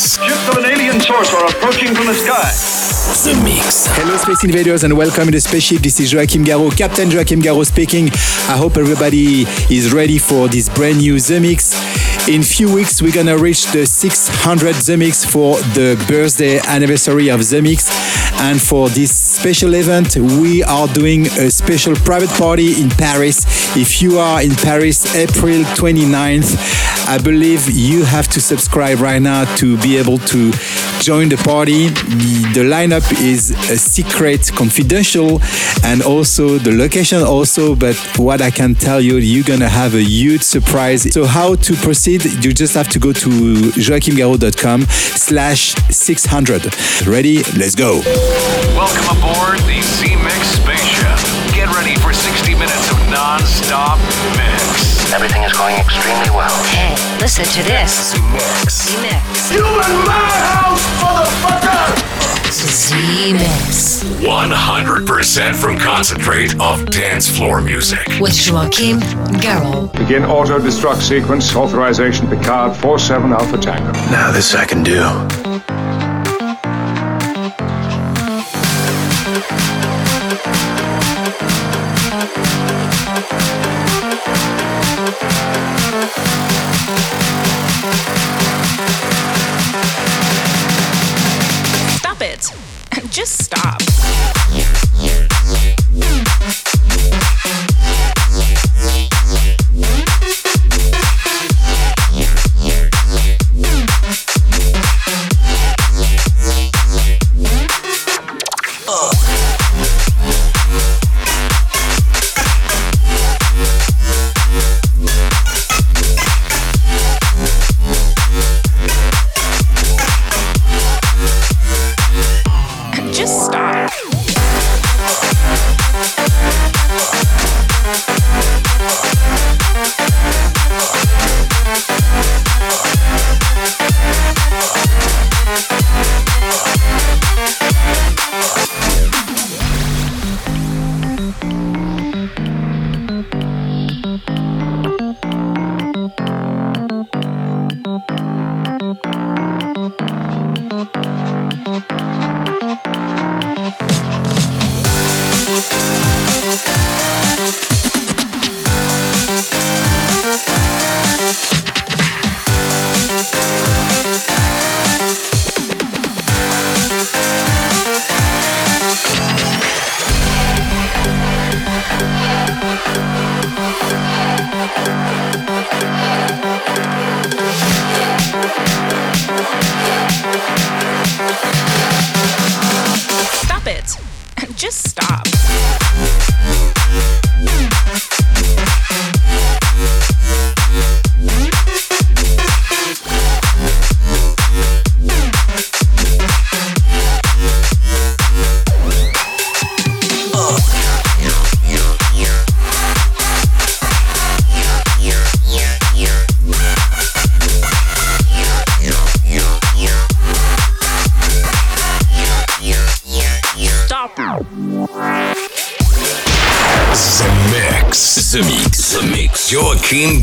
Ships of an alien source are approaching from the sky. The Mix. Hello, Space Invaders, and welcome to the spaceship. This is Joachim Garraud, Captain Joachim Garraud speaking. I hope everybody is ready for this brand new The Mix. In few weeks, we're gonna reach the 600 The Mix for the birthday anniversary of The Mix. And for this special event, we are doing a special private party in Paris. If you are in Paris, April 29th, I believe you have to subscribe right now to be able to join the party. The lineup is a secret, confidential, and also the location also. But what I can tell you, you're gonna have a huge surprise. So how to proceed? You just have to go to joachimgarraud.com slash 600. Ready? Let's go. Welcome aboard the Z-Mix spaceship. Get ready for 60 minutes of non-stop mix. Everything is going extremely well. Hey, listen to this. The Mix. The Mix. You in my house, motherfucker! The Mix. 100% from concentrate of dance floor music. With Joachim Garraud. Begin auto destruct sequence. Authorization Picard 47 Alpha Tango. Now this I can do.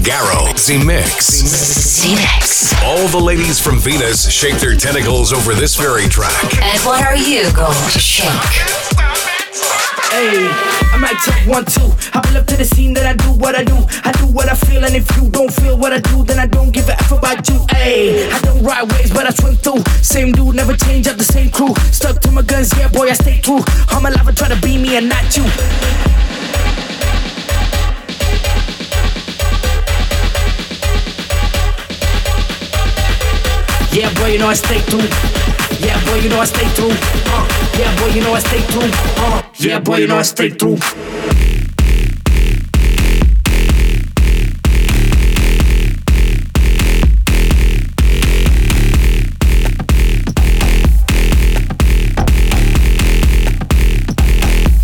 Joachim Garraud. The Mix. The Mix. All the ladies from Venus shake their tentacles over this very track. And what are you going to shake? Hey, I might take one, two. I pull up to the scene, then I do what I do. I do what I feel, and if you don't feel what I do, then I don't give a F about you. Hey, I don't ride waves, but I swim through. Same dude, never change up the same crew. Stuck to my guns, yeah, boy, I stay true. I'm alive, try to be me and not you. Yeah, boy, you know I stay through. Yeah, boy, you know I stay through. Uh, yeah, boy, you know I stay through. Uh, yeah, boy, you know I stay through.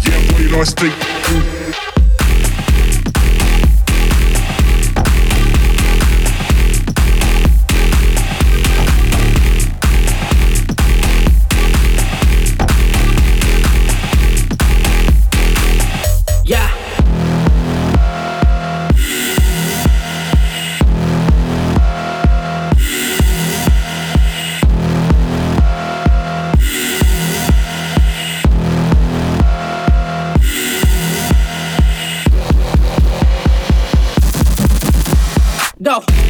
Yeah, boy, you know I stay. Go.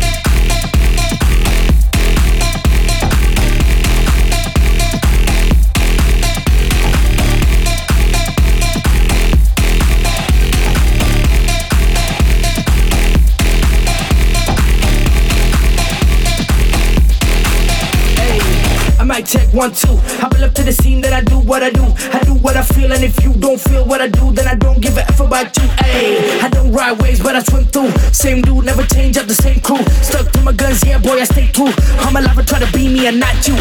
One, two. I pull up to the scene, then I do what I do. I do what I feel, and if you don't feel what I do, then I don't give a F about you. Ayy, I don't ride waves, but I swim through. Same dude, never change up the same crew. Stuck to my guns, yeah, boy, I stay true. I'm alive, I try to be me and not you.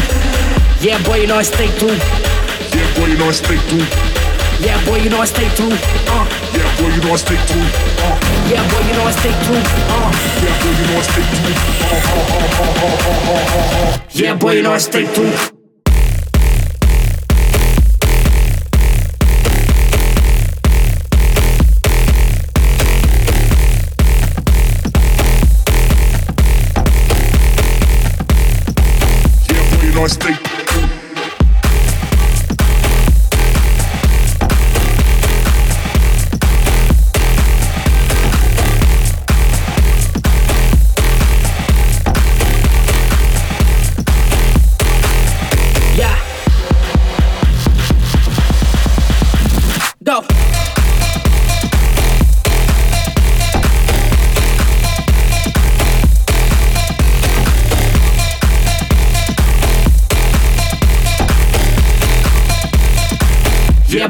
Yeah, boy, you know I stay true. Yeah, boy, you know I stay true. Yeah, boy, you know I stay true. Uh. Yeah, boy, you know I stay true. Uh. Yeah, boy, you know I stay true. Uh. Yeah, boy, you know I stay true. Uh, uh, uh, uh, uh, uh, uh, uh. Yeah, boy, you know I stay true. Yeah, boy,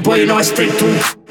boy, you know I stay true.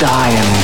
Dying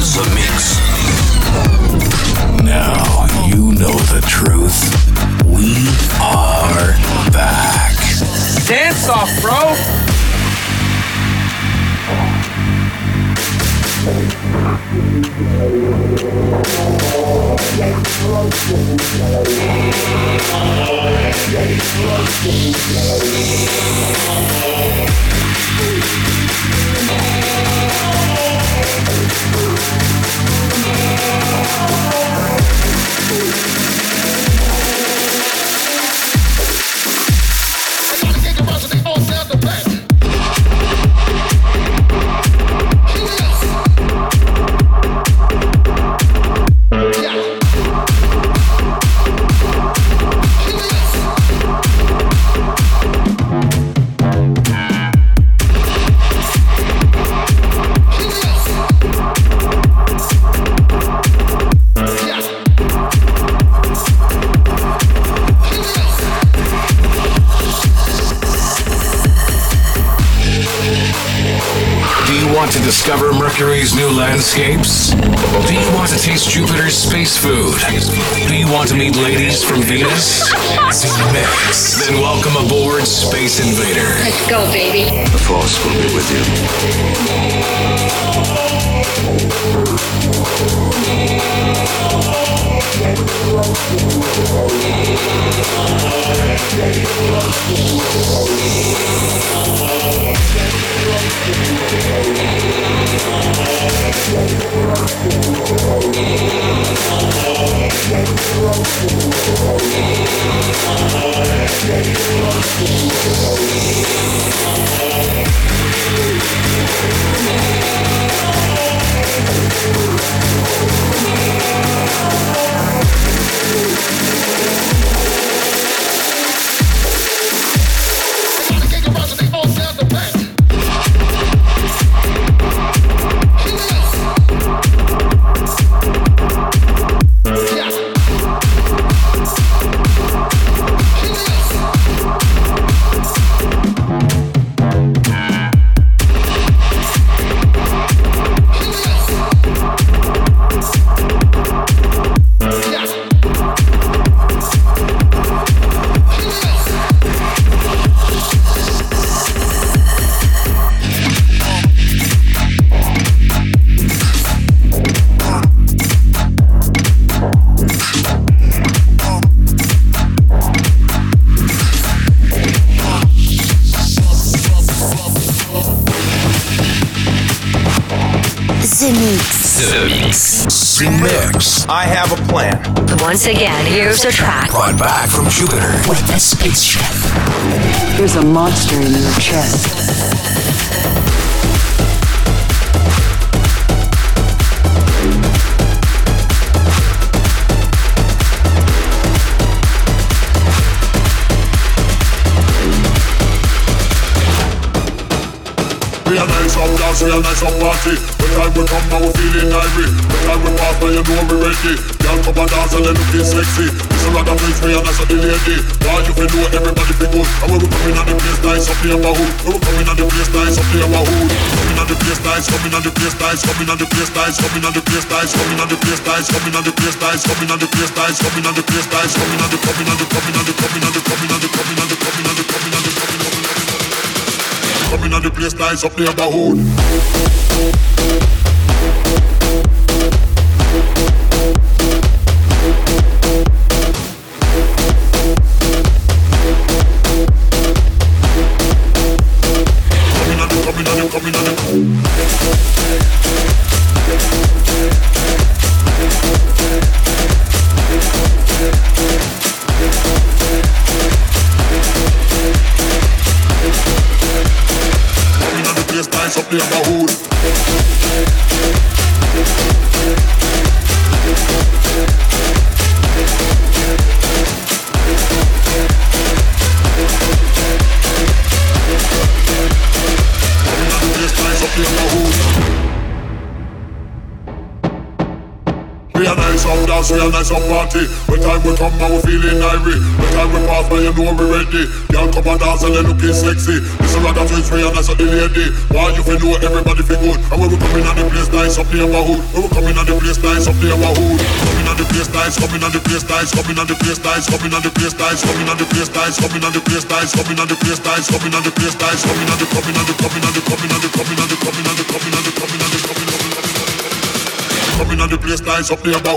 the mix. Now you know the truth. We are back. Dance off, bro. Yeah. Mercury's new landscapes? Do you want to taste Jupiter's space food? Do you want to meet ladies from Venus? Then welcome aboard Space Invader. Let's go, baby. The Force will be with Yeah. Here's a track Brought back from Jupiter. with a spaceship. There's a monster in your chest. Real nice out dance, real nice out party. When time will come, now we feeling ivory. When time will pass, now you know we ready. Y'all come and dance and they looking sexy. Lot of things me and that's a the lady. Why you feel know everybody feel good? And when we coming on the place nice up here, my hood. When we coming on the place nice up here, my hood. Coming on the place nice, coming on the place nice, coming on the place nice, coming on the place nice, coming on the place nice, coming on the place nice, coming on the place nice, coming on the place nice, coming on the coming on the coming on the coming on the coming on the coming on the coming on the coming on the coming on the Coming on the place nice up there, my real nice lady. Why you feel know everybody feel good? And when we coming on the place nice up there, my hood. When we coming on the place nice up there, my hood. Coming on the place nice, coming on the place nice, coming on the place nice, coming on the place nice, coming on the place nice, coming on the place nice, coming on the place nice, coming on the place nice, coming on the coming on the coming on the coming on the coming on the coming on the coming on the coming on the coming on the Coming on the place nice up there, my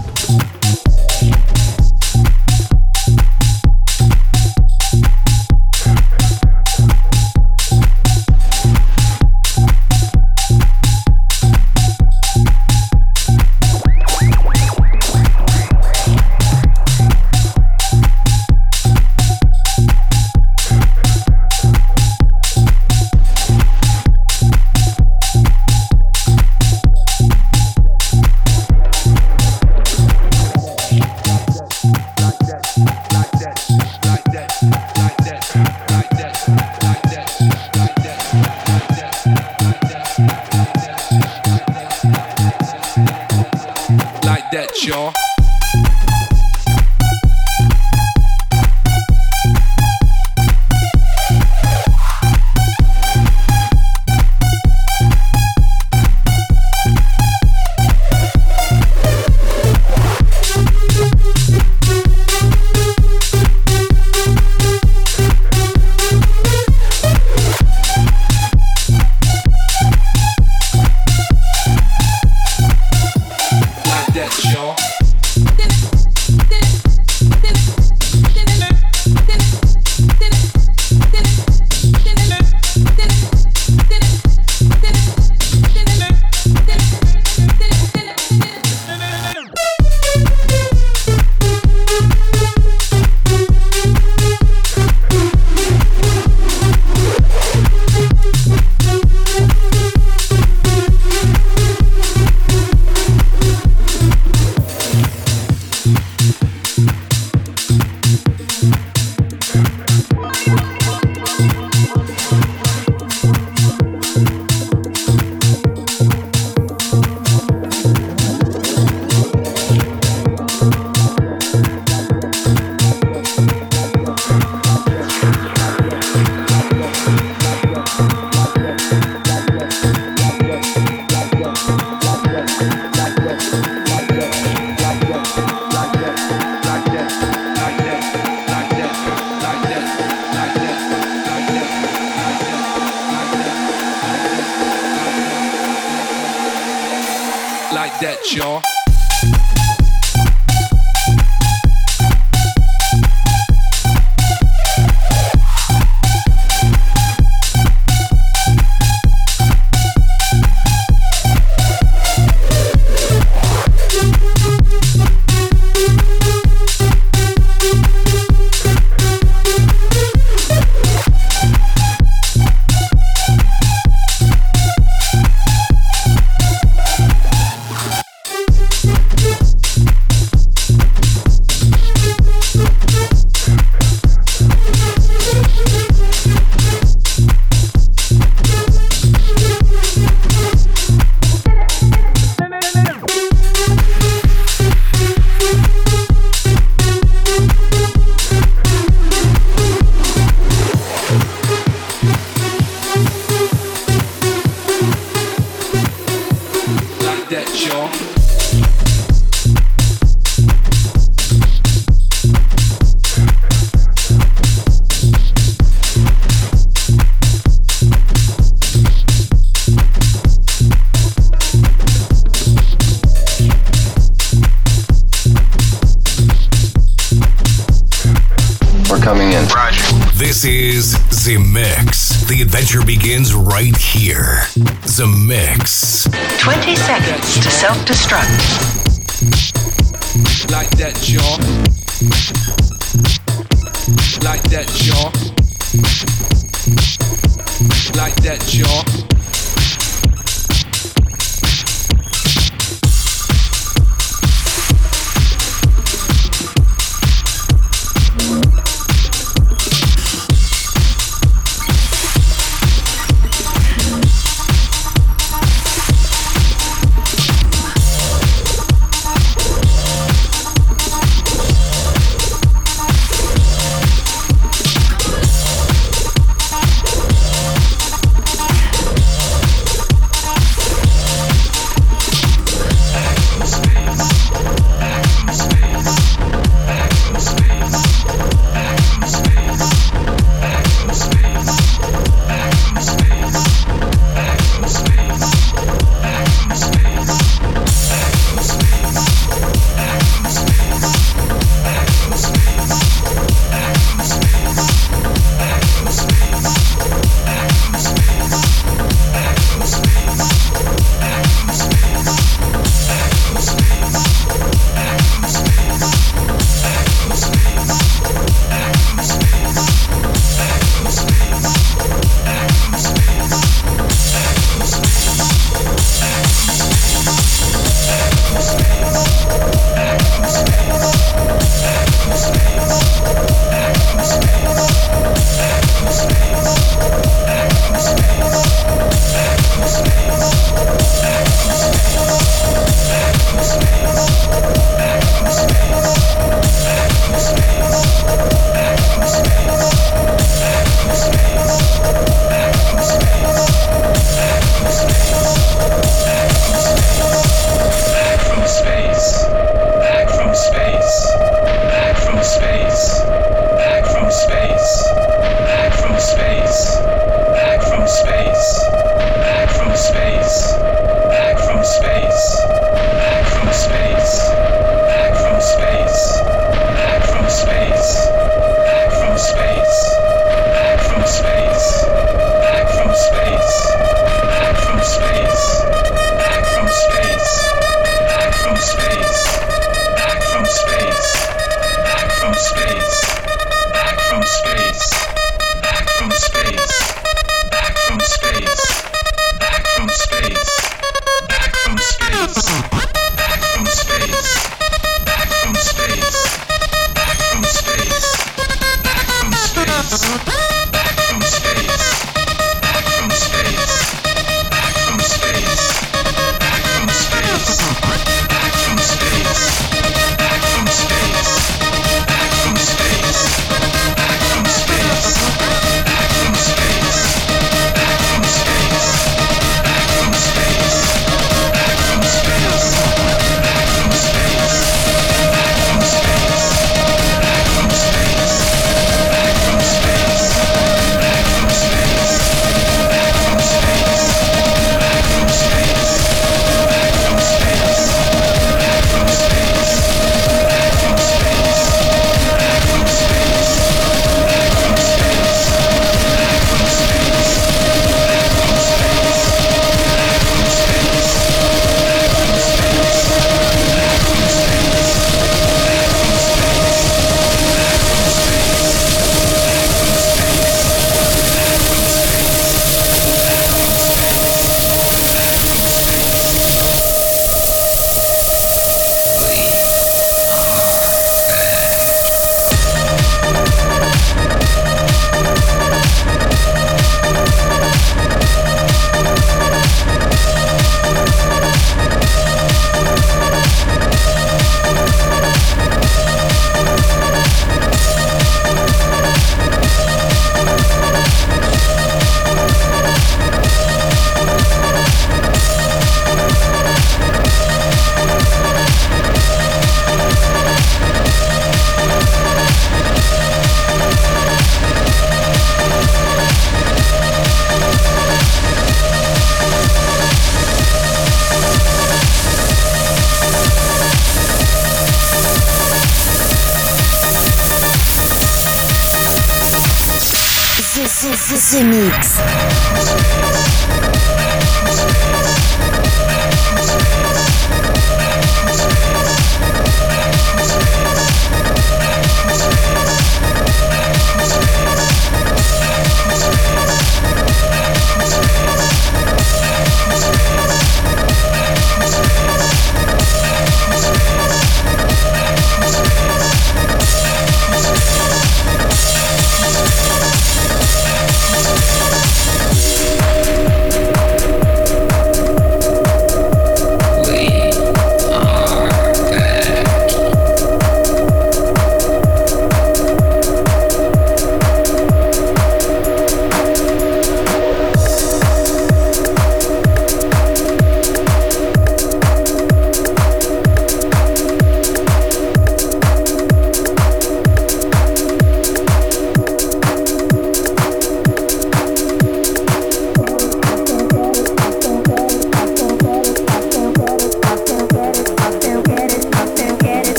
Seconds to self destruct. Like that, jaw. Like that, jaw. Like that, jaw.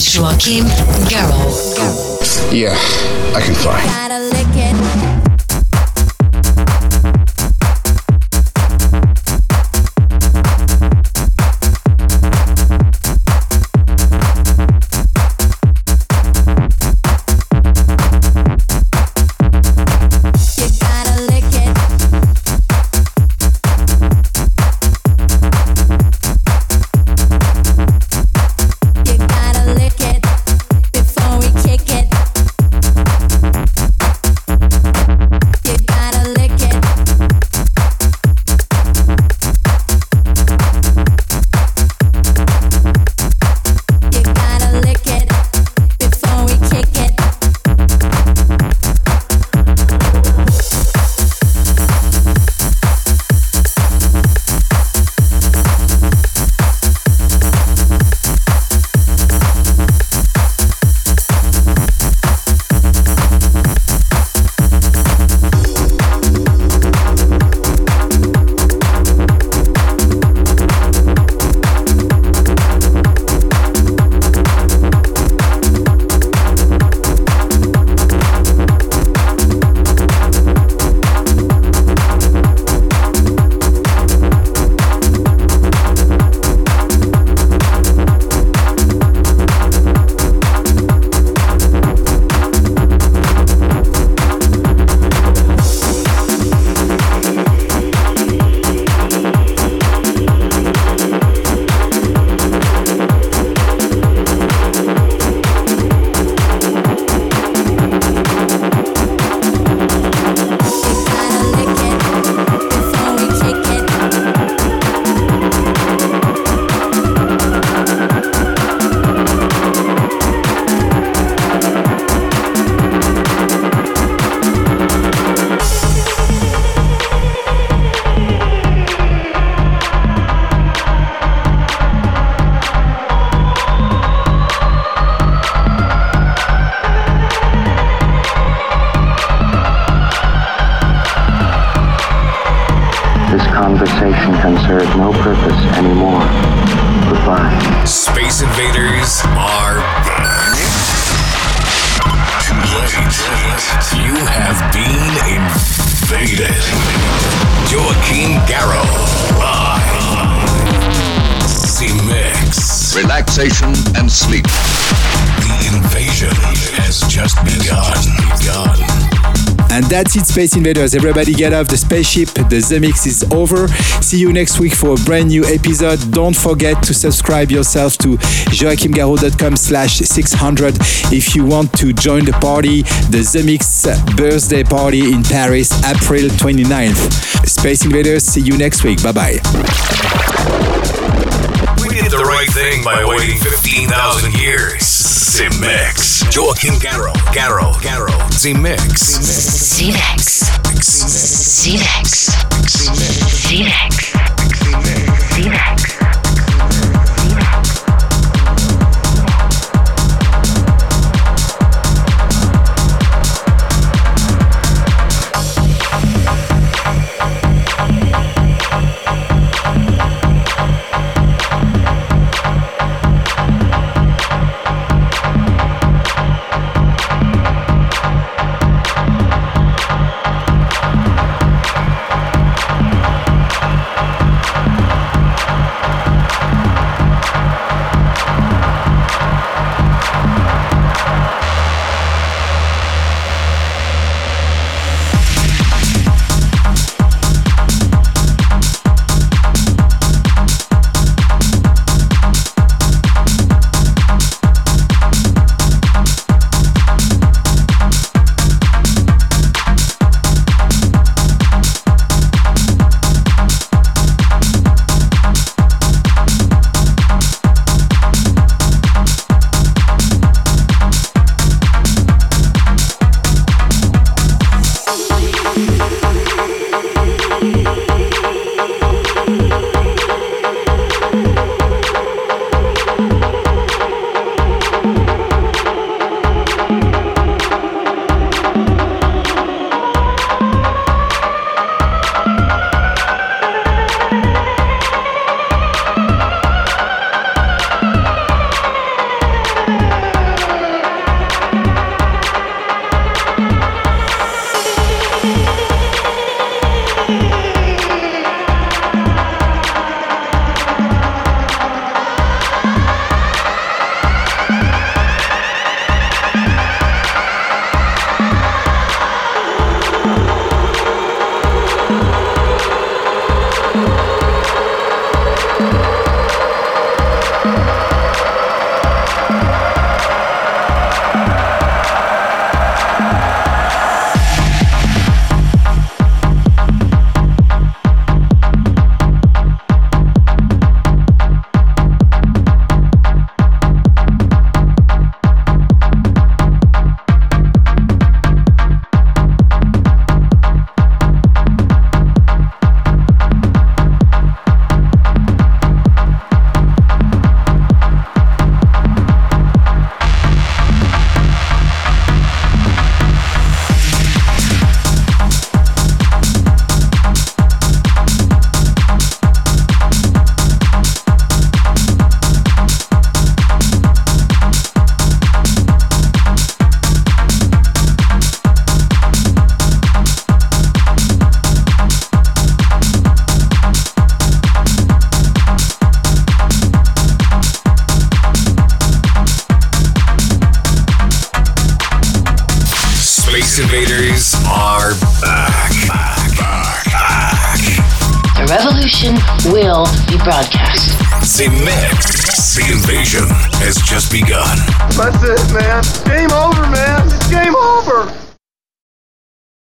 Joachim Garraud. Yeah, I can fly. Space Invaders. Everybody get off the spaceship. The Zemixx is over. See you next week for a brand new episode. Don't forget to subscribe yourself to joachimgarraud.com slash 600 if you want to join the party, the Zemixx birthday party in Paris, April 29th. Space Invaders, see you next week. Bye-bye. We did the right thing by waiting 15,000 years. Z-Mix. Joachim Garraud. Garraud. Garraud. Z-Mix. Z-Mix. Z-Mix. Z-Mix. Z-Mix.